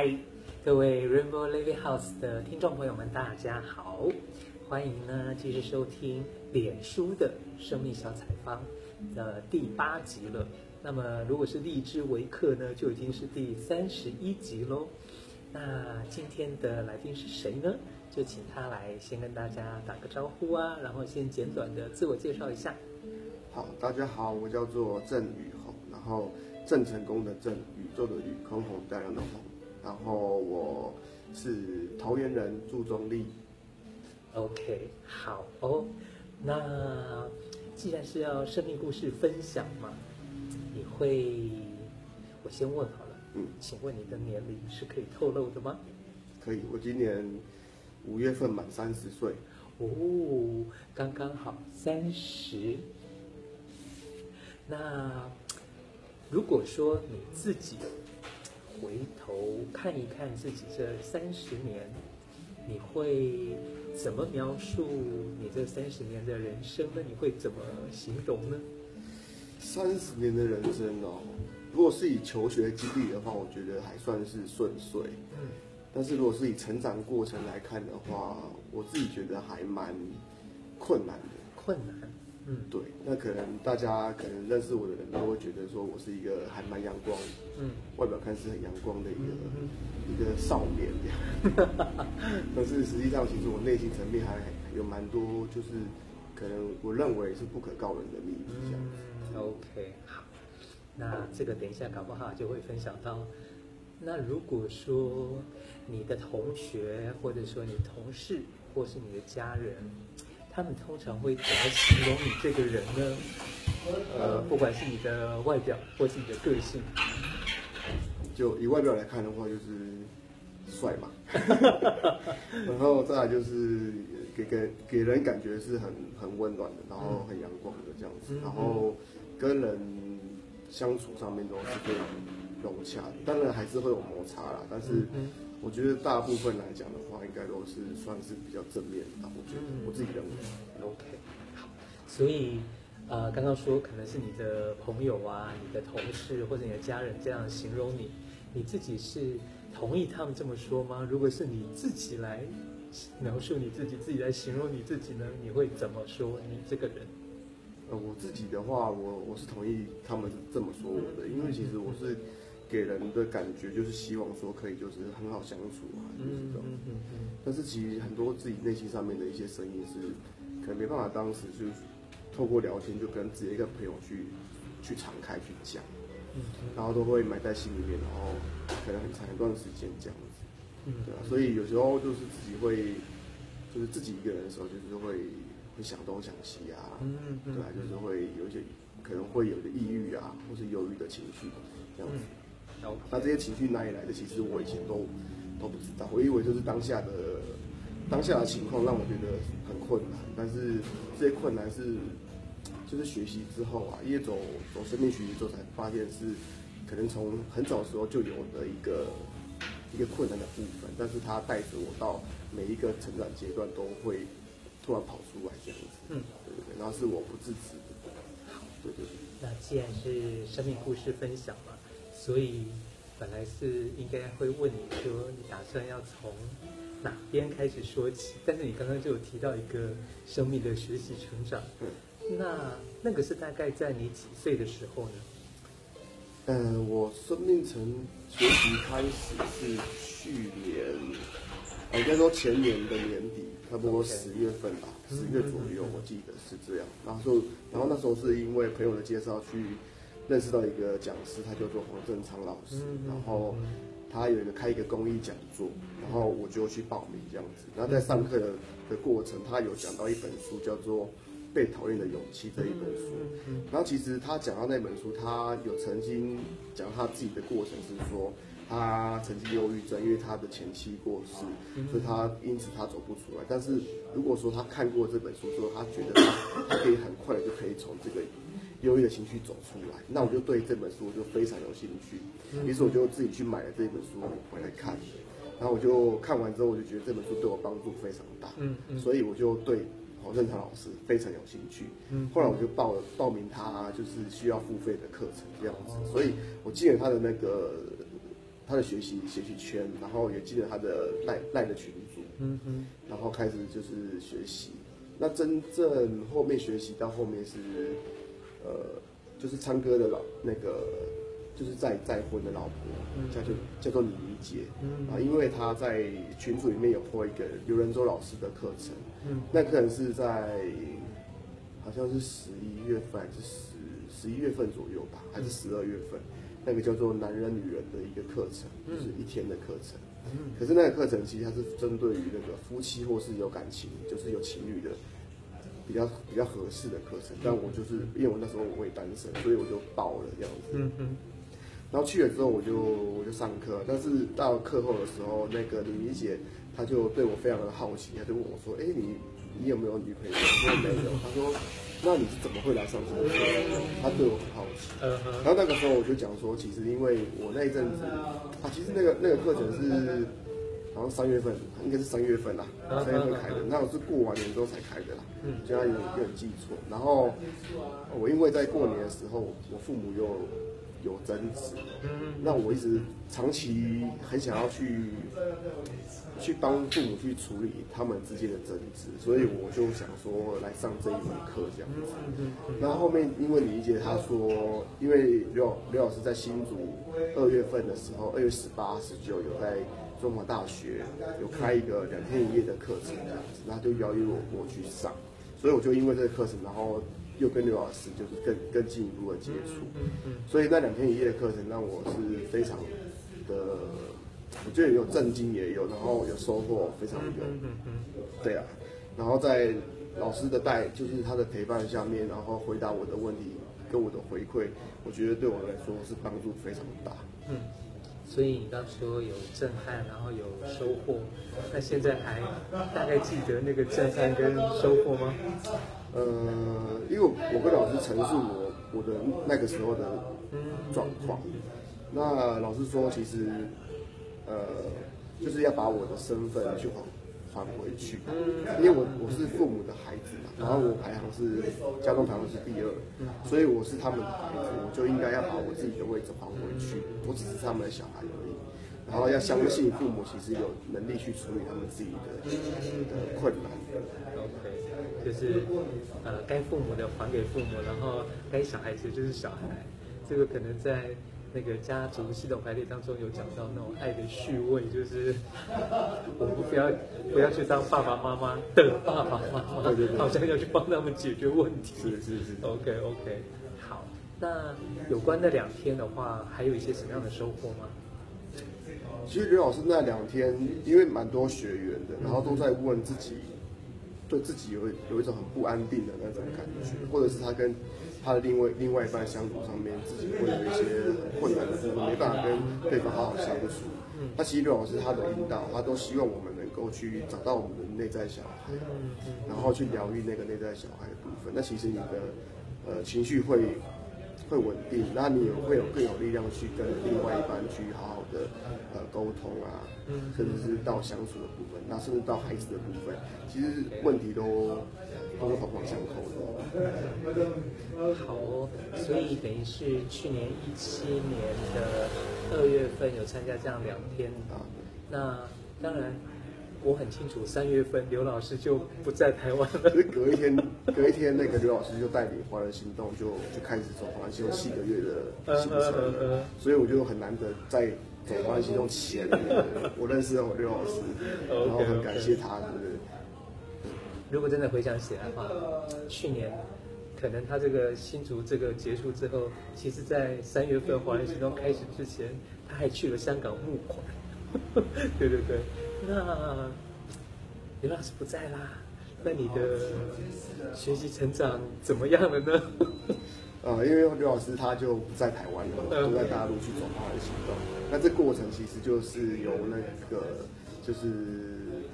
嗨，各位 Rainbow Living House 的听众朋友们，大家好，欢迎呢继续收听脸书的生命小采访的第八集了。那么如果是荔枝微课呢，就已经是第三十一集喽。那今天的来宾是谁呢？就请他来先跟大家打个招呼啊，然后先简短的自我介绍一下。好，大家好，我叫做郑宇宏，然后郑成功的郑，宇宙的宇，空空大量的空。然后我是桃园人，住中立。OK，好哦。那既然是要生命故事分享嘛，你会，我先问好了。嗯，请问你的年龄是可以透露的吗？可以，我今年五月份满三十岁。哦，刚刚好三十。那如果说你自己。回头看一看自己这三十年，你会怎么描述你这三十年的人生呢？你会怎么形容呢？三十年的人生哦，如果是以求学经历的话，我觉得还算是顺遂。嗯，但是如果是以成长过程来看的话，我自己觉得还蛮困难的。困难。嗯，对，那可能大家可能认识我的人都会觉得说我是一个还蛮阳光，嗯，外表看似很阳光的一个、嗯、一个少年这样，但是实际上其实我内心层面还有蛮多，就是可能我认为是不可告人的秘密这样子。嗯，OK，好，那这个等一下搞不好就会分享到。那如果说你的同学，或者说你同事，或是你的家人。他们通常会怎么形容你这个人呢？呃，不管是你的外表，或是你的个性，就以外表来看的话，就是帅嘛。然后再来就是给给给人感觉是很很温暖的，然后很阳光的这样子。然后跟人相处上面都是非常融洽的，当然还是会有摩擦啦，但是。我觉得大部分来讲的话，应该都是算是比较正面的。我觉得我自己认为。OK，好。所以，呃，刚刚说可能是你的朋友啊、你的同事或者你的家人这样形容你，你自己是同意他们这么说吗？如果是你自己来描述你自己，自己来形容你自己呢？你会怎么说你这个人？呃，我自己的话，我我是同意他们这么说我的，因为其实我是。给人的感觉就是希望说可以就是很好相处啊，就是这种。但是其实很多自己内心上面的一些声音是，可能没办法当时就透过聊天就跟直接一个朋友去去敞开去讲，然后都会埋在心里面，然后可能很长一段时间这样子。对啊，所以有时候就是自己会，就是自己一个人的时候，就是会会想东想西啊，对啊，就是会有一些可能会有的抑郁啊，或是忧郁的情绪这样子。那这些情绪哪里来的？其实我以前都都不知道，我以为就是当下的当下的情况让我觉得很困难，但是这些困难是就是学习之后啊，因为走走生命学习之后才发现是可能从很早的时候就有的一个一个困难的部分，但是它带着我到每一个成长阶段都会突然跑出来这样子，嗯，对对对，然后是我不自知的，好，对对对。那既然是生命故事分享嘛。所以本来是应该会问你说，你打算要从哪边开始说起？但是你刚刚就有提到一个生命的学习成长，那那个是大概在你几岁的时候呢？嗯、呃，我生命成学习开始是去年，应该说前年的年底，差不多十月份吧，十 Okay. 月左右，我记得是这样。然后，然后那时候是因为朋友的介绍去。认识到一个讲师，他叫做黄振昌老师，然后他有一个开一个公益讲座，然后我就去报名这样子。然后在上课的的过程，他有讲到一本书，叫做《被讨厌的勇气》这一本书。然后其实他讲到那本书，他有曾经讲他自己的过程是说，他曾经忧郁症，因为他的前妻过世，所以他因此他走不出来。但是如果说他看过这本书之后，他觉得他他可以很快的就可以从这个。忧郁的情绪走出来，那我就对这本书就非常有兴趣，于是我就自己去买了这本书回来看，然后我就看完之后，我就觉得这本书对我帮助非常大，嗯嗯，所以我就对黄正昌老师非常有兴趣，嗯，后来我就报了报名他就是需要付费的课程这样子，所以我进了他的那个他的学习学习圈，然后也进了他的赖赖的群组，嗯嗯，然后开始就是学习。那真正后面学习到后面是，呃，就是唱歌的老那个，就是再再婚的老婆，嗯、叫做叫做李理解，嗯。啊，因为他在群组里面有 po 一个刘仁洲老师的课程，嗯，那可能是在好像是十一月份还是十十一月份左右吧，还是十二月份，嗯、那个叫做男人女人的一个课程，就是一天的课程。可是那个课程其实它是针对于那个夫妻或是有感情，就是有情侣的比较比较合适的课程。但我就是因为我那时候我也单身，所以我就报了这样子。嗯嗯。然后去了之后我就我就上课，但是到课后的时候，那个李理姐她就对我非常的好奇，她就问我说：“哎，你你有没有女朋友？”我说没有。她说。那你是怎么会来上这个课？她对我很好奇。然后那个时候我就讲说，其实因为我那一阵子啊，其实那个那个课程是好像三月份，应该是三月份啦，三月份开的。那我是过完年之后才开的啦，嗯现在有点有点记错。然后我因为在过年的时候，我父母又有争执，那我一直长期很想要去。去帮父母去处理他们之间的争执，所以我就想说来上这一门课这样子。那后面因为理解他说，因为刘刘老师在新竹二月份的时候，二月十八、十九有在中华大学有开一个两天一夜的课程这样子，然后就邀约我过去上，所以我就因为这个课程，然后又跟刘老师就是更更进一步的接触。所以那两天一夜的课程让我是非常的。我觉得有震惊也有，然后有收获，非常有。对啊，然后在老师的带，就是他的陪伴下面，然后回答我的问题，跟我的回馈，我觉得对我来说是帮助非常大。嗯，所以你刚说有震撼，然后有收获，那现在还大概记得那个震撼跟收获吗？呃，因为我跟老师陈述我我的那个时候的状况，那老师说其实。呃，就是要把我的身份去还还回去，因为我我是父母的孩子嘛，然后我排行是家中排行是第二，所以我是他们的孩子，我就应该要把我自己的位置还回去，我只是他们的小孩而已，然后要相信父母其实有能力去处理他们自己的的困难。OK，就是呃，该父母的还给父母，然后该小孩子就是小孩，这个可能在。那个家族系统排列当中有讲到那种爱的序位，就是 我们不要不要去当爸爸妈妈的爸爸妈妈，对对对，好像要去帮他们解决问题。是是是。OK OK，好。那有关那两天的话，还有一些什么样的收获吗？其实刘老师那两天，因为蛮多学员的，然后都在问自己，对自己有有一种很不安定的那种感觉，或者是他跟。他的另外另外一半相处上面，自己会有一些很困难的部分，没办法跟对方好好相处。那其实刘老师他的引导，他都希望我们能够去找到我们的内在小孩，然后去疗愈那个内在小孩的部分。那其实你的呃情绪会会稳定，那你也会有更有力量去跟另外一半去好好的呃沟通啊，甚至是到相处的部分，那甚至到孩子的部分，其实问题都。都是环环相扣的。好哦，所以等于是去年一七年的二月份有参加这样两天啊。那当然，我很清楚三月份刘老师就不在台湾了。隔一天，隔一天那个刘老师就带领华人行动就就开始走华人行动七个月的行程，所以我就很难得在走华人行动前，我认识了我刘老师，然后很感谢他，对不对？如果真的回想起来的话，去年可能他这个新竹这个结束之后，其实在三月份华人行动开始之前，他还去了香港募款。对对对，那刘老师不在啦，那你的学习成长怎么样了呢？呃，因为刘老师他就不在台湾了，都在大陆去走他的行动。那这过程其实就是由那个就是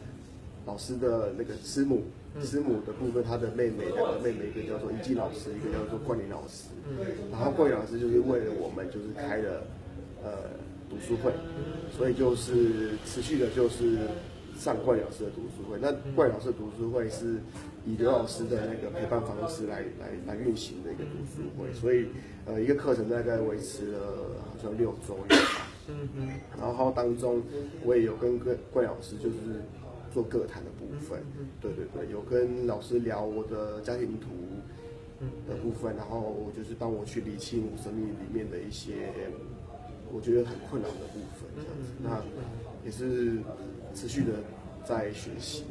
老师的那个师母。师母的部分，他的妹妹，两个妹妹，一个叫做一静老师，一个叫做冠霖老师。然后冠霖老师就是为了我们，就是开了呃读书会，所以就是持续的，就是上冠老师的读书会。那冠老师的读书会是以刘老师的那个陪伴方式来来来运行的一个读书会，所以呃一个课程大概维持了好像六周。嗯嗯。然后当中我也有跟跟冠老师就是做个谈的部分，对对对，有跟老师聊我的家庭图的部分，然后就是帮我去理清生命里面的一些我觉得很困扰的部分，这样子，那也是持续的在学习。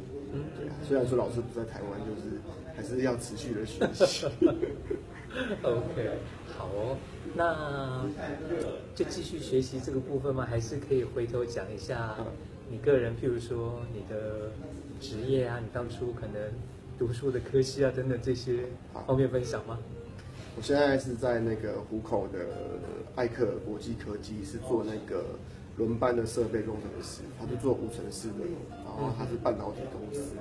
对啊，虽然说老师不在台湾，就是还是要持续的学习。OK，好哦，那就继续学习这个部分吗？还是可以回头讲一下你个人，譬如说你的职业啊，你当初可能读书的科系啊等等这些方面分享吗？我现在是在那个虎口的艾克国际科技，是做那个。轮班的设备工程师，他是做无尘室的，然后他是半导体公司。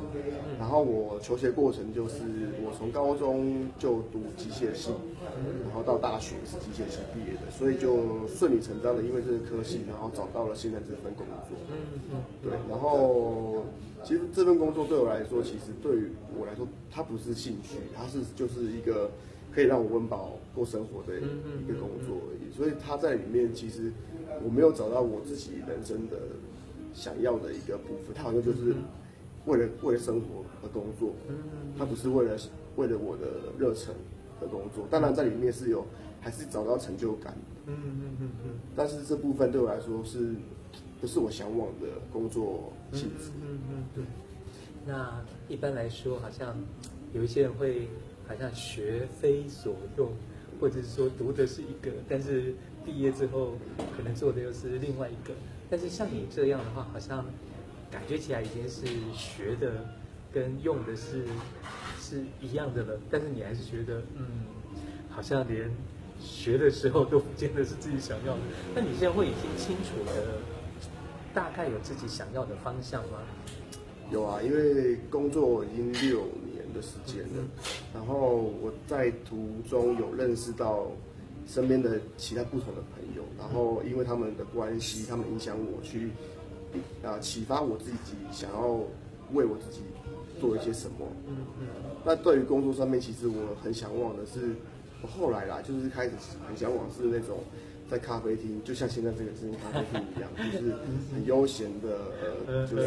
然后我求学过程就是，我从高中就读机械系，然后到大学是机械系毕业的，所以就顺理成章的因为这个科系，然后找到了现在这份工作。对，然后其实这份工作对我来说，其实对于我来说，它不是兴趣，它是就是一个可以让我温饱过生活的一个工作而已。所以它在里面其实。我没有找到我自己人生的想要的一个部分，他好像就是为了为了生活而工作，他不是为了为了我的热忱而工作。当然在里面是有还是找到成就感，嗯嗯嗯嗯。但是这部分对我来说是不是我向往的工作性质？嗯嗯对。那一般来说，好像有一些人会好像学非所用，或者是说读的是一个，但是。毕业之后，可能做的又是另外一个，但是像你这样的话，好像感觉起来已经是学的跟用的是是一样的了，但是你还是觉得，嗯，好像连学的时候都不见得是自己想要的。那你现在会已经清楚的大概有自己想要的方向吗？有啊，因为工作已经六年的时间了，然后我在途中有认识到。身边的其他不同的朋友，然后因为他们的关系，他们影响我去啊启发我自己，想要为我自己做一些什么。嗯嗯。那对于工作上面，其实我很向往的是，我后来啦，就是开始很向往是那种在咖啡厅，就像现在这个这间咖啡厅一样，就是很悠闲的，呃，就是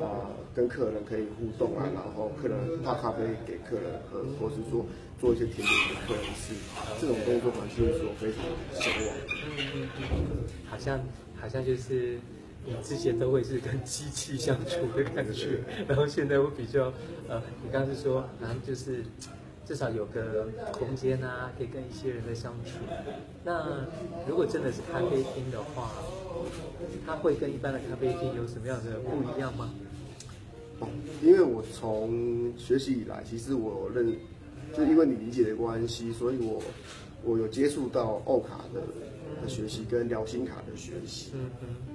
啊跟客人可以互动啊，然后客人泡咖啡给客人喝，或是说。做一些甜点给客人吃，这种工作环境是我非常向往。嗯嗯嗯，好像好像就是你之前都会是跟机器相处的感觉，然后现在我比较呃，你刚刚是说好像就是至少有个空间啊，可以跟一些人在相处。那如果真的是咖啡厅的话，它会跟一般的咖啡厅有什么样的不一样吗？哦，因为我从学习以来，其实我认。就因为你理解的关系，所以我我有接触到奥卡的的学习跟聊心卡的学习，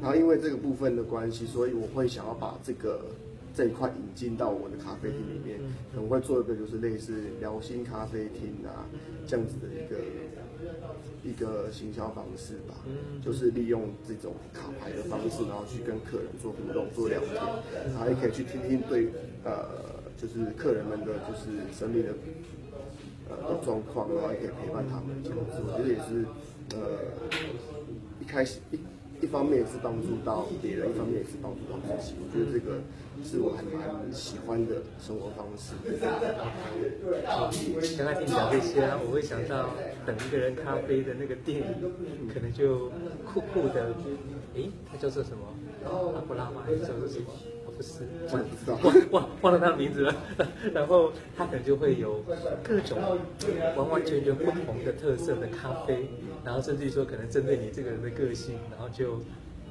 然后因为这个部分的关系，所以我会想要把这个这一块引进到我的咖啡厅里面，可能会做一个就是类似聊心咖啡厅啊这样子的一个一个行销方式吧，就是利用这种卡牌的方式，然后去跟客人做互动、做聊天，然后也可以去听听对呃。就是客人们的就是生命的呃的状况，然后也可以陪伴他们这样子，我觉得也是呃一开始一一方面也是帮助到别人，一方面也是帮助到自己。我觉得这个是我还蛮喜欢的生活方式。刚刚听你讲这些，我会想到等一个人咖啡的那个店，可能就酷酷的，诶，它叫做什么？阿布拉吗？还是叫做什么？是，忘 忘忘了他的名字了。然后他可能就会有各种完完全全不同的特色的咖啡，然后甚至于说可能针对你这个人的个性，然后就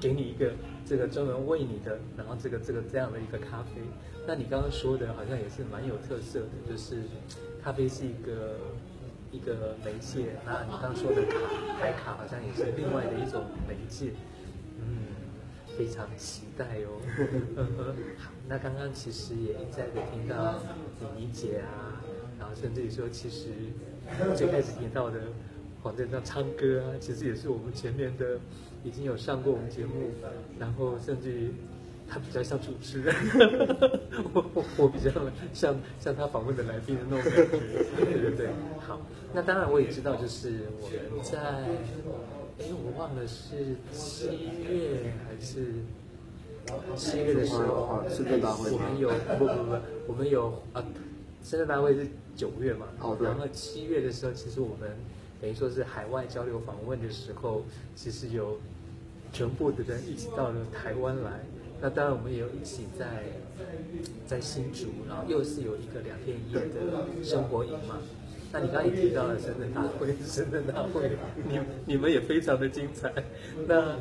给你一个这个专门为你的，然后这个这个这样的一个咖啡。那你刚刚说的好像也是蛮有特色的，就是咖啡是一个一个媒介，那你刚说的卡牌卡好像也是另外的一种媒介。嗯非常期待哦，那刚刚其实也一再的听到你理解啊，然后甚至于说，其实最开始听到的黄振章唱歌啊，其实也是我们前面的已经有上过我们节目，然后甚至于他比较像主持人，我我我比较像像他访问的来宾的那种感觉，对对对，好，那当然我也知道，就是我们在。哎，我忘了是七月还是七月的时候，深圳大会。我们有不不不，我们有啊，深圳大会是九月嘛，哦对。然后七月的时候，其实我们等于说是海外交流访问的时候，其实有全部的人一起到了台湾来。那当然，我们也有一起在在新竹，然后又是有一个两天一夜的生活营嘛。那你刚刚也提到了深圳大会，深圳大会，你你们也非常的精彩。那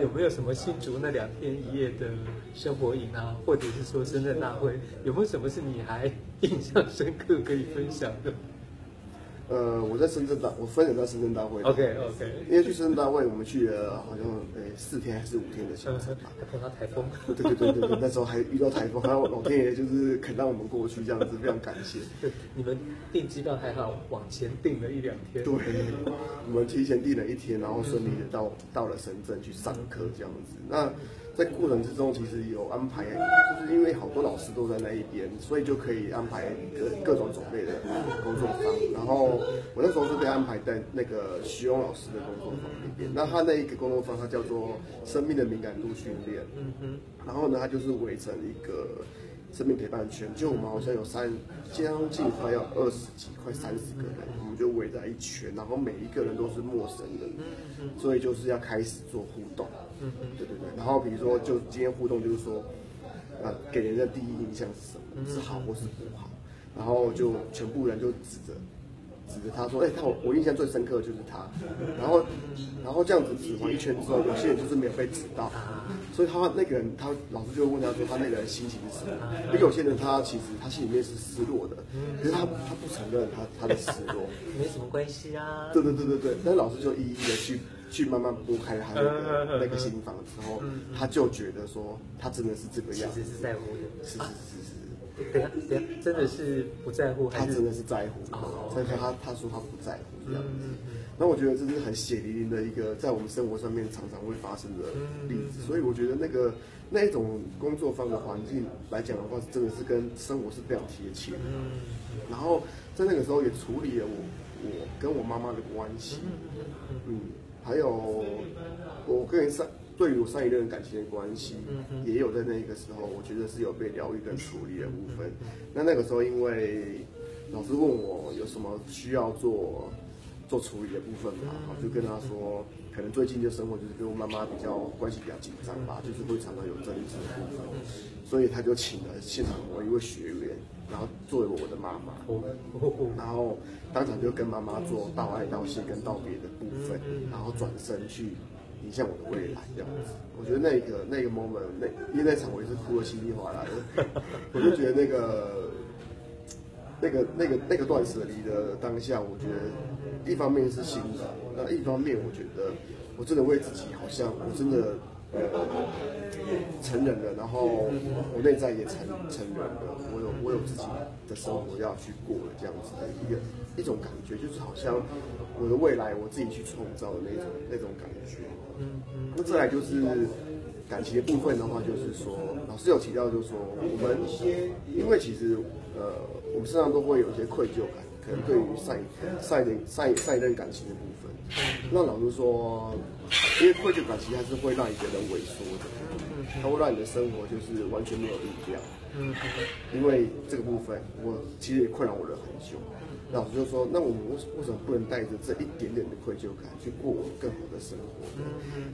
有没有什么新竹那两天一夜的生活营啊，或者是说深圳大会，有没有什么是你还印象深刻可以分享的？呃，我在深圳大，我分享到深圳大会。OK OK。因为去深圳大会，我们去了好像呃四天还是五天的行程吧。还碰到台风。对对对对对，那时候还遇到台风，还有老天爷就是肯让我们过去这样子，非常感谢。对，你们订机票还好，往前订了一两天。对，我们提前订了一天，然后顺利的到到了深圳去上课这样子。那。在过程之中，其实有安排，就是因为好多老师都在那一边，所以就可以安排各各种种类的工作坊。然后我那时候是被安排在那个徐勇老师的工作坊里边。那他那一个工作坊，它叫做生命的敏感度训练。然后呢，他就是围成一个生命陪伴圈，就我们好像有三将近快要二十几、快三十个人，我们就围在一圈，然后每一个人都是陌生人，所以就是要开始做互动。对对对，然后比如说，就今天互动就是说，呃，给人的第一印象是什么？是好或是不好？然后就全部人就指着指着他说，哎，他我我印象最深刻的就是他。然后然后这样子指完一圈之后，有些人就是没有被指到，所以他那个人他老师就会问他说，他那个人心情是什么？因为有些人他其实他心里面是失落的，可是他他不承认他他的失落，没什么关系啊。对对对对对，但是老师就一一的去。去慢慢拨开他那个那个心房之后，他就觉得说，他真的是这个样子，其实是在乎的，是是是对啊，真的是不在乎，他真的是在乎，所以他他说他不在乎这样子，那我觉得这是很血淋淋的一个在我们生活上面常常会发生的例子，所以我觉得那个那一种工作方的环境来讲的话，真的是跟生活是非常贴切的，然后在那个时候也处理了我我跟我妈妈的关系，嗯。还有，我跟上对于我上一任感情的关系，也有在那个时候，我觉得是有被疗愈跟处理的部分。那那个时候，因为老师问我有什么需要做做处理的部分嘛，我就跟他说，可能最近就生活就是跟我妈妈比较关系比较紧张吧，就是会常常有争执的部分，所以他就请了现场我一位学员，然后作为我的妈妈，然后。当场就跟妈妈做道爱、道谢跟道别的部分，然后转身去迎像我的未来这样子。我觉得那个那个 moment，那因为那场我也是哭的稀里哗啦的，我就觉得那个 那个那个那个断舍离的当下，我觉得一方面是新的，那一方面我觉得我真的为自己好像我真的。成人了，然后我内在也成成人了，我有我有自己的生活要去过了，这样子的一个一种感觉，就是好像我的未来我自己去创造的那种那种感觉。那再来就是感情的部分的话，就是说老师有提到，就是说我们因为其实呃我们身上都会有一些愧疚感，可能对于上上一上上一任感情的部分，那老实说。因为愧疚感其实还是会让一个人萎缩的，它会让你的生活就是完全没有力量。嗯，因为这个部分，我其实也困扰我了很久。老师就说：“那我们为为什么不能带着这一点点的愧疚感去过我们更好的生活？”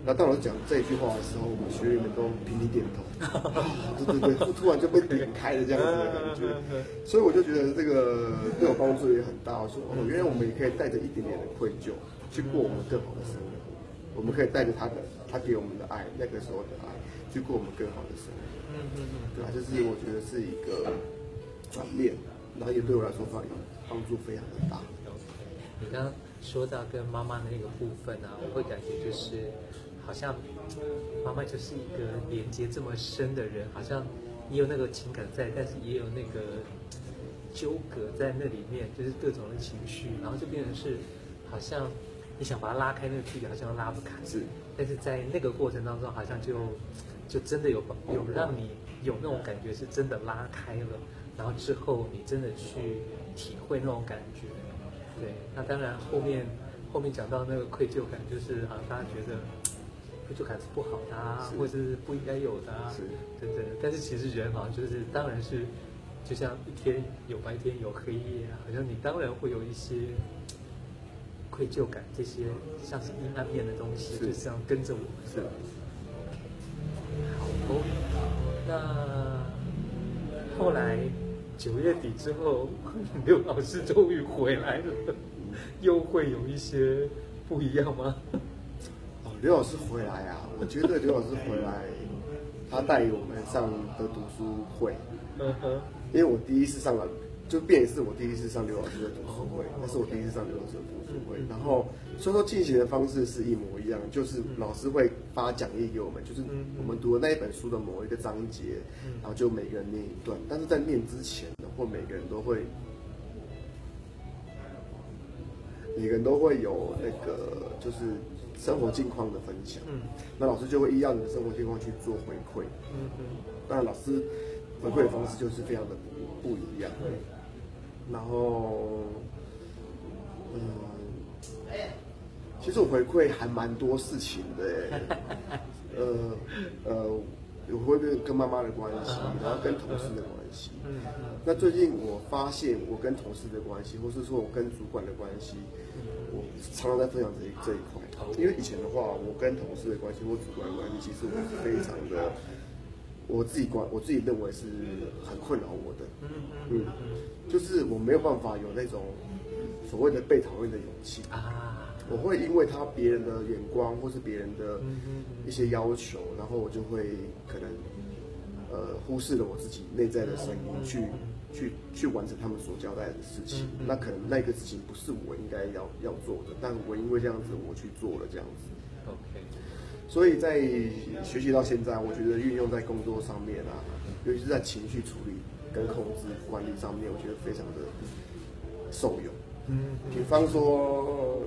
那当我讲这句话的时候，我们学员们都频频点头。对 对对，突突然就被点开了这样子的感觉。所以我就觉得这个对我帮助也很大。我说：“哦，原来我们也可以带着一点点的愧疚去过我们更好的生活。”我们可以带着他的，他给我们的爱，那个时候的爱，去过我们更好的生活。嗯嗯嗯，对啊，就是我觉得是一个转变，然后也对我来说帮帮助非常的大。你刚刚说到跟妈妈的那个部分啊，我会感觉就是，好像妈妈就是一个连接这么深的人，好像也有那个情感在，但是也有那个纠葛在那里面，就是各种的情绪，然后就变成是好像。你想把它拉开，那个距离好像拉不开。是，但是在那个过程当中，好像就就真的有有让你有那种感觉，是真的拉开了。然后之后你真的去体会那种感觉。对，那当然后面后面讲到那个愧疚感，就是好像大家觉得愧疚感是不好的啊，或者是不应该有的啊，是等等。但是其实人好像就是，当然是就像一天有白天有黑夜啊，好像你当然会有一些愧疚感，这些像是阴暗面的东西，是就这样跟着我们。是。好，那后来九月底之后，刘老师终于回来了。又会有一些不一样吗？哦，刘老师回来啊！我觉得刘老师回来，他带我们上的读书会，嗯哼，因为我第一次上了，就变也是我第一次上刘老师的读书会，那是我第一次上刘老师的读书会。然后所以说进行的方式是一模一样，就是老师会发讲义给我们，就是我们读的那一本书的某一个章节，然后就每个人念一段，但是在念之前呢，或每个人都会。每个人都会有那个，就是生活近况的分享。嗯，那老师就会依照你的生活近况去做回馈。嗯嗯。当然，老师回馈的方式就是非常的不不一样。对。然后，嗯，其实我回馈还蛮多事情的。呃呃，我会跟跟妈妈的关系，然后跟同事的关系。嗯嗯。那最近我发现，我跟同事的关系，或是说我跟主管的关系。我常常在分享这一这一块，因为以前的话，我跟同事的关系或主管的关系，其实我是非常的，我自己管我自己认为是很困扰我的，嗯，就是我没有办法有那种所谓的被讨厌的勇气。啊，我会因为他别人的眼光或是别人的一些要求，然后我就会可能呃忽视了我自己内在的声音去。去去完成他们所交代的事情，嗯嗯、那可能那个事情不是我应该要要做的，但我因为这样子我去做了这样子。OK，所以在学习到现在，我觉得运用在工作上面啊，尤其是在情绪处理跟控制管理上面，我觉得非常的受用。嗯，嗯比方说，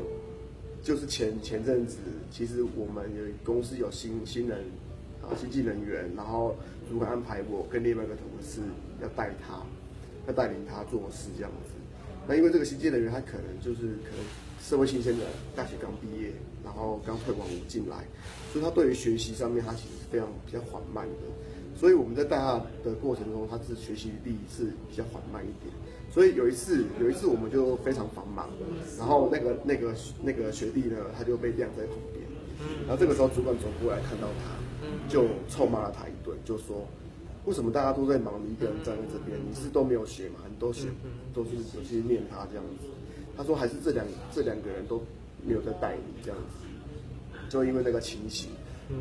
就是前前阵子，其实我们有公司有新新人啊，新进人员，然后主管安排我跟另外一个同事要带他。要带领他做事这样子，那因为这个新进人员他可能就是可能社会新鲜的，大学刚毕业，然后刚退完伍进来，所以他对于学习上面他其实是非常比较缓慢的，所以我们在带他的过程中，他是学习力是比较缓慢一点，所以有一次有一次我们就非常繁忙，然后那个那个那个学弟呢，他就被晾在旁边，然后这个时候主管走过来看到他，就臭骂了他一顿，就说。为什么大家都在忙，你一个人站在这边？你是都没有学嘛？你都学，都是有些念他这样子。他说还是这两这两个人都没有在带你这样子，就因为那个情形。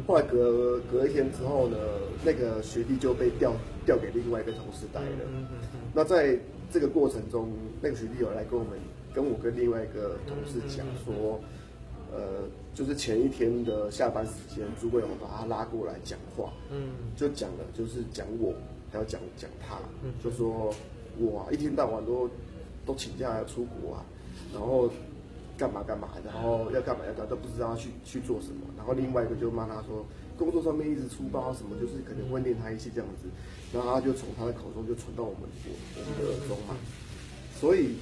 后来隔隔一天之后呢，那个学弟就被调调给另外一个同事带了。那在这个过程中，那个学弟有来跟我们跟我跟另外一个同事讲说。呃，就是前一天的下班时间，主管有把他拉过来讲话，嗯，就讲了，就是讲我，还要讲讲他，嗯，就说我啊，一天到晚都都请假要出国啊，然后干嘛干嘛，然后要干嘛要干嘛都不知道要去去做什么，然后另外一个就骂他说，工作上面一直出包什么，就是可能会念他一些这样子，然后他就从他的口中就传到我们我我们的耳中嘛，所以。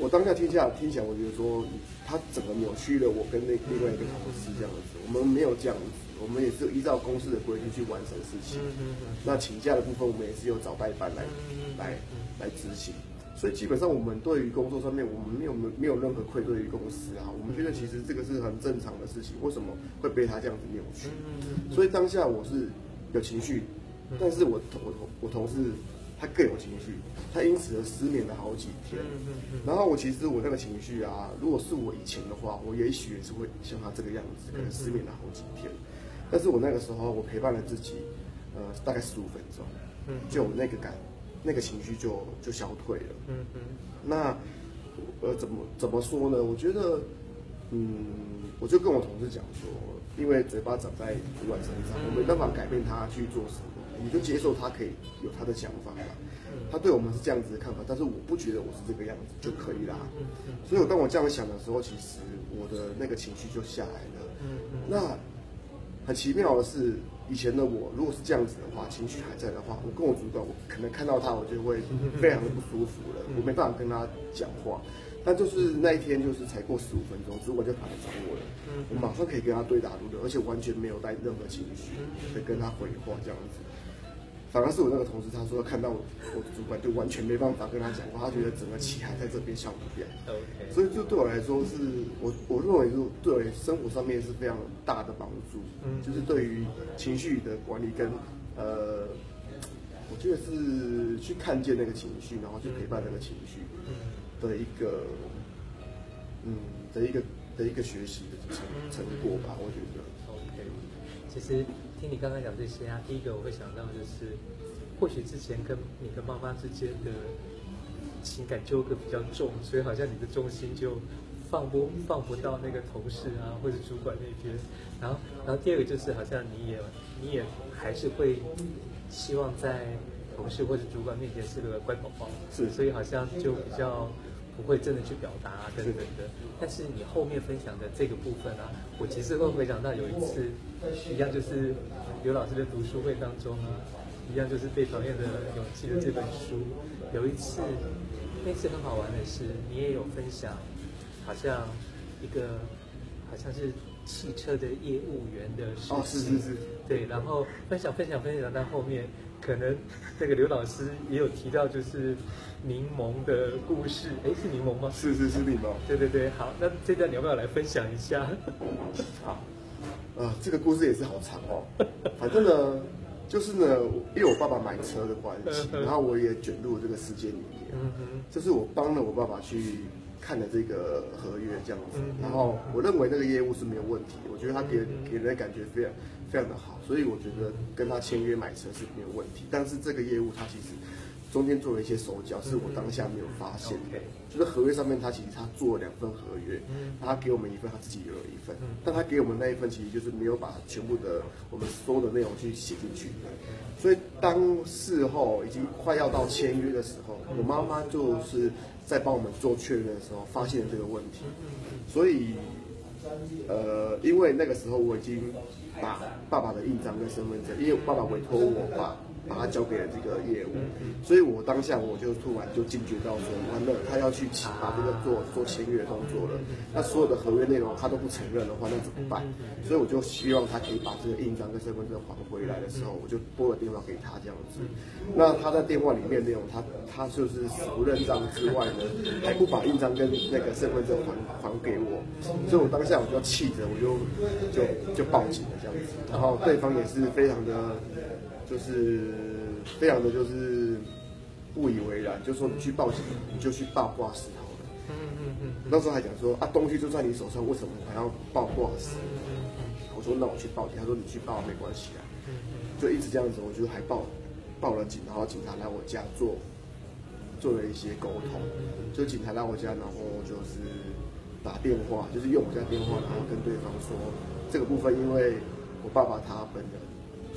我当下听下听起来，我觉得说他整个扭曲了我跟那另外一个同事这样子，我们没有这样子，我们也是依照公司的规定去完成事情。那请假的部分，我们也是有找代班来来来执行。所以基本上我们对于工作上面，我们没有没有任何愧对于公司啊。我们觉得其实这个是很正常的事情，为什么会被他这样子扭曲？所以当下我是有情绪，但是我同我同我同事。他更有情绪，他因此而失眠了好几天。然后我其实我那个情绪啊，如果是我以前的话，我也许也是会像他这个样子，可能失眠了好几天。但是我那个时候，我陪伴了自己，呃，大概十五分钟，就那个感，那个情绪就就消退了。嗯嗯。那呃，怎么怎么说呢？我觉得，嗯，我就跟我同事讲说，因为嘴巴长在主管身上，我没办法改变他去做什么。你就接受他可以有他的想法吧，他对我们是这样子的看法，但是我不觉得我是这个样子就可以啦。所以，我当我这样想的时候，其实我的那个情绪就下来了。那很奇妙的是，以前的我如果是这样子的话，情绪还在的话，我跟我主管，我可能看到他，我就会非常的不舒服了，我没办法跟他讲话。但就是那一天，就是才过十五分钟，主管就跑来找我了。嗯，我马上可以跟他对答如流，而且完全没有带任何情绪，可以跟他回话这样子。反而是我那个同事，他说看到我的主管就完全没办法跟他讲话，他觉得整个气还在这边消不掉。OK，所以就对我来说是，我我认为是对生活上面是非常大的帮助。嗯，就是对于情绪的管理跟呃，我觉得是去看见那个情绪，然后去陪伴那个情绪。嗯。的一个，嗯，的一个的一个学习的成成果吧，我觉得。OK，其实听你刚刚讲这些啊，第一个我会想到就是，或许之前跟你跟妈妈之间的情感纠葛比较重，所以好像你的重心就放不放不到那个同事啊或者主管那边。然后，然后第二个就是好像你也你也还是会希望在同事或者主管面前是个乖宝宝，是，所以好像就比较。不会真的去表达啊，等等的。但是你后面分享的这个部分啊，我其实会回想到有一次，一样就是刘老师的读书会当中啊，一样就是被讨厌的勇气的这本书。有一次，那次很好玩的是，你也有分享，好像一个好像是汽车的业务员的事情。哦，是是是。对，然后分享分享分享到后面。可能那个刘老师也有提到，就是柠檬的故事。哎，是柠檬吗？是是是柠檬。对对对，好，那这段你要不要来分享一下？好，呃，这个故事也是好长哦。反正呢，就是呢，因为我爸爸买车的关系，然后我也卷入了这个事件里面。嗯哼。就是我帮了我爸爸去看了这个合约这样子，然后我认为那个业务是没有问题，我觉得他给给人的感觉非常。非常的好，所以我觉得跟他签约买车是没有问题。但是这个业务他其实中间做了一些手脚，是我当下没有发现的。就是合约上面他其实他做了两份合约，他给我们一份，他自己也有一份。但他给我们那一份其实就是没有把全部的我们所有的内容去写进去。所以当事后已经快要到签约的时候，我妈妈就是在帮我们做确认的时候发现了这个问题。所以，呃，因为那个时候我已经。把爸爸的印章跟身份证，因为我爸爸委托我把把它交给了这个业务，所以我当下我就突然就惊觉到说，完了，他要去把这个做做签约动作了，那所有的合约内容他都不承认的话，那怎么办？所以我就希望他可以把这个印章跟身份证还回来的时候，我就拨了电话给他这样子。那他在电话里面内容，他他就是死不认账之外呢，还不把印章跟那个身份证还还给我，所以我当下我就气着，我就就就报警了这样子，然后对方也是非常的。就是非常的就是不以为然，就说你去报警，你就去报挂失好了。嗯嗯嗯。那时候还讲说啊，东西就在你手上，为什么还要报挂失？我说那我去报警，他说你去报没关系啊。就一直这样子，我就还报报了警，然后警察来我家做做了一些沟通。就警察来我家，然后就是打电话，就是用我家电话，然后跟对方说这个部分，因为我爸爸他本人。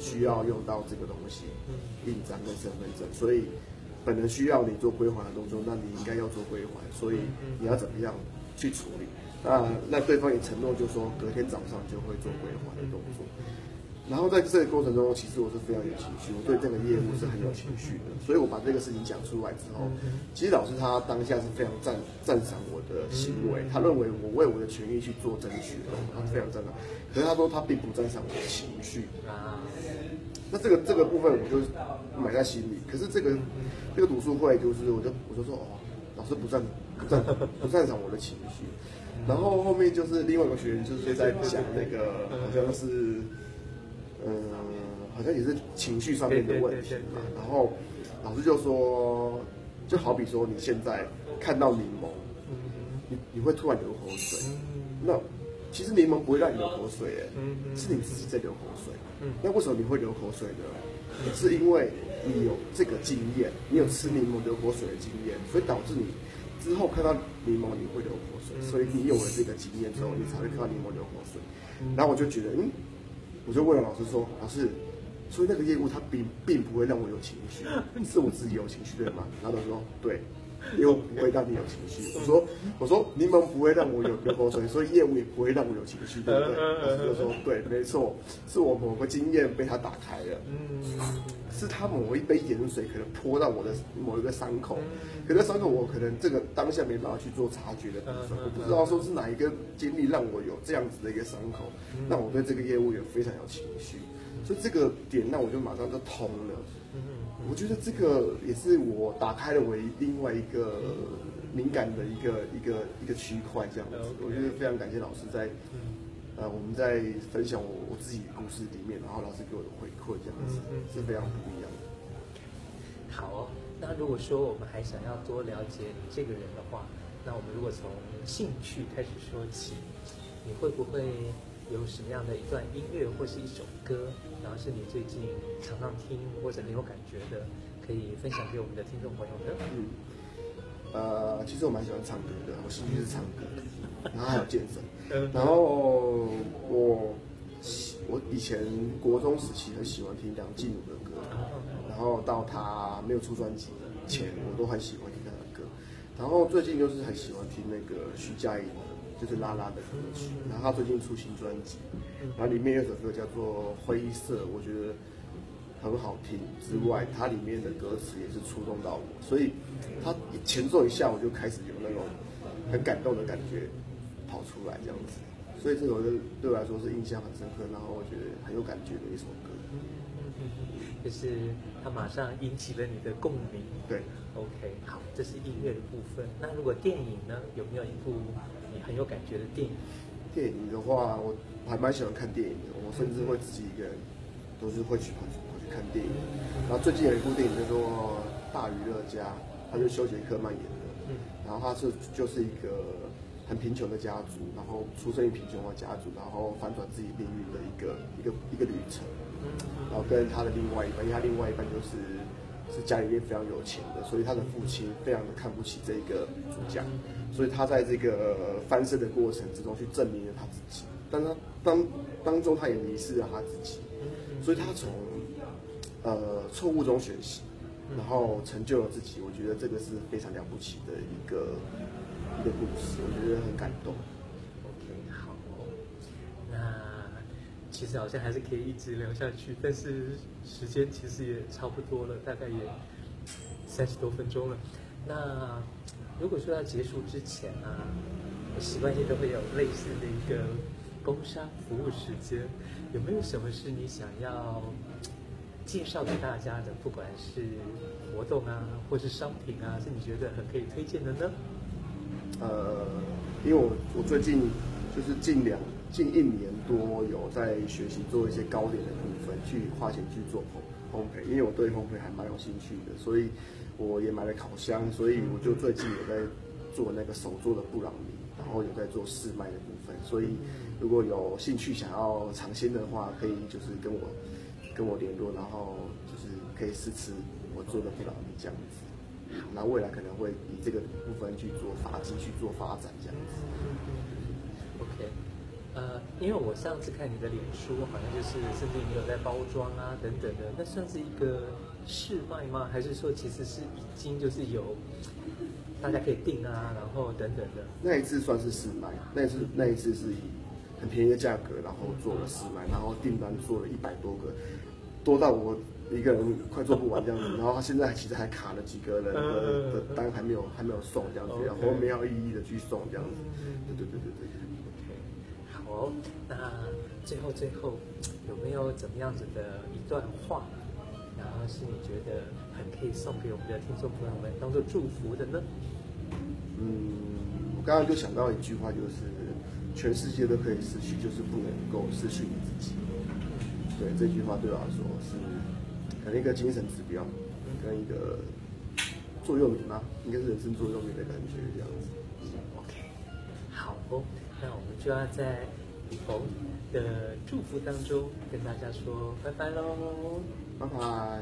需要用到这个东西，印章跟身份证，所以本人需要你做归还的动作，那你应该要做归还，所以你要怎么样去处理？那那对方也承诺，就说隔天早上就会做归还的动作。然后在这个过程中，其实我是非常有情绪，我对这个业务是很有情绪的，所以我把这个事情讲出来之后，其实老师他当下是非常赞赞赏我的行为，他认为我为我的权益去做争取的，他非常赞赏。可是他说他并不赞赏我的情绪啊。那这个这个部分我就埋在心里。可是这个这个读书会就是，我就我就说哦，老师不赞不赞不赞赏我的情绪。然后后面就是另外一个学员就是在讲那个好像是。嗯，好像也是情绪上面的问题嘛。然后老师就说，就好比说你现在看到柠檬，你你会突然流口水。那其实柠檬不会让你流口水，哎，是你自己在流口水。那为什么你会流口水呢？是因为你有这个经验，你有吃柠檬流口水的经验，所以导致你之后看到柠檬你会流口水。所以你有了这个经验之后，你才会看到柠檬流口水。然后我就觉得，嗯。我就问了老师说：“老师，所以那个业务他并并不会让我有情绪，是我自己有情绪对吗？”然后他说：“对。”因为我不会让你有情绪。我说我说柠檬不会让我有流口水，所以业务也不会让我有情绪，对不对？老师就说对，没错，是我某个经验被他打开了。嗯，是他某一杯盐水可能泼到我的某一个伤口，可那伤口我可能这个当下没办法去做察觉的部分，我不知道说是哪一个经历让我有这样子的一个伤口，让我对这个业务员非常有情绪。所以这个点，那我就马上就通了。我觉得这个也是我打开了我另外一个敏感的一个一个一个区块，这样子。我觉得非常感谢老师在，呃，我们在分享我我自己的故事里面，然后老师给我的回馈，这样子是非常不一样的。好哦，那如果说我们还想要多了解你这个人的话，那我们如果从兴趣开始说起，你会不会？有什么样的一段音乐或是一首歌，然后是你最近常常听或者很有感觉的，可以分享给我们的听众朋友的？嗯，呃，其实我蛮喜欢唱歌的，我兴趣是唱歌，然后还有健身。然后我我以前国中时期很喜欢听梁静茹的歌，然后到他没有出专辑前，我都很喜欢听他的歌。然后最近就是很喜欢听那个徐佳莹。就是拉拉的歌曲，然后他最近出新专辑，然后里面有首歌叫做《灰色》，我觉得很好听。之外，它里面的歌词也是触动到我，所以它前奏一下我就开始有那种很感动的感觉跑出来这样子。所以这首歌对我来说是印象很深刻，然后我觉得很有感觉的一首歌。就是它马上引起了你的共鸣。对，OK，好，这是音乐的部分。那如果电影呢？有没有一部？很有感觉的电影，电影的话，我还蛮喜欢看电影的。我甚至会自己一个人，都是会去跑去跑去看电影。然后最近有一部电影叫做《大娱乐家》，他就是休杰克曼演的。然后他是就是一个很贫穷的家族，然后出生于贫穷的家族，然后反转自己命运的一个一个一个旅程。然后跟他的另外一半，因为他另外一半就是。是家里面非常有钱的，所以他的父亲非常的看不起这个主角，所以他在这个翻身的过程之中去证明了他自己，但他当当中他也迷失了他自己，所以他从呃错误中学习，然后成就了自己。我觉得这个是非常了不起的一个一个故事，我觉得很感动。其实好像还是可以一直聊下去，但是时间其实也差不多了，大概也三十多分钟了。那如果说要结束之前啊，我习惯性都会有类似的一个工商服务时间，有没有什么是你想要介绍给大家的？不管是活动啊，或是商品啊，是你觉得很可以推荐的呢？呃，因为我我最近就是近两。近一年多有在学习做一些糕点的部分，去花钱去做烘烘焙，因为我对烘焙还蛮有兴趣的，所以我也买了烤箱，所以我就最近有在做那个手做的布朗尼，然后有在做试卖的部分，所以如果有兴趣想要尝鲜的话，可以就是跟我跟我联络，然后就是可以试吃我做的布朗尼这样子，那未来可能会以这个部分去做发继续做发展这样子。OK 呃，因为我上次看你的脸书，好像就是甚至你有在包装啊等等的，那算是一个试卖吗？还是说其实是已经就是有大家可以订啊，然后等等的？那一次算是试卖，那一次那一次是以很便宜的价格，然后做了试卖，然后订单做了一百多个，多到我一个人快做不完这样子。然后他现在其实还卡了几个人的的单还没有还没有送这样子，然后没有一一的去送这样子。对对对对对。好，那最后最后有没有怎么样子的一段话，然后是你觉得很可以送给我们的听众朋友们当做祝福的呢？嗯，我刚刚就想到一句话，就是全世界都可以失去，就是不能够失去你自己。对，这句话对我来说是可能一个精神指标，跟一个座右铭吧？应该是人生座右铭的感觉这样子。OK，好哦，那我们就要在。李红的祝福当中，跟大家说拜拜喽，拜拜。